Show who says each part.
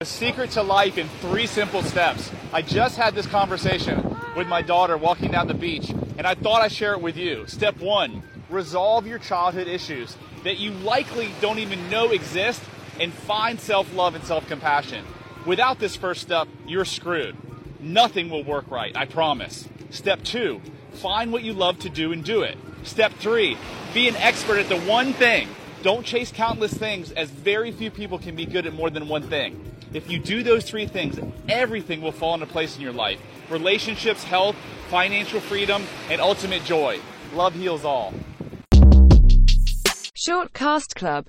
Speaker 1: The secret to life in three simple steps. I just had this conversation with my daughter walking down the beach, and I thought I'd share it with you. Step one resolve your childhood issues that you likely don't even know exist, and find self love and self compassion. Without this first step, you're screwed. Nothing will work right, I promise. Step two find what you love to do and do it. Step three be an expert at the one thing. Don't chase countless things, as very few people can be good at more than one thing. If you do those three things, everything will fall into place in your life relationships, health, financial freedom, and ultimate joy. Love heals all.
Speaker 2: Short Cast Club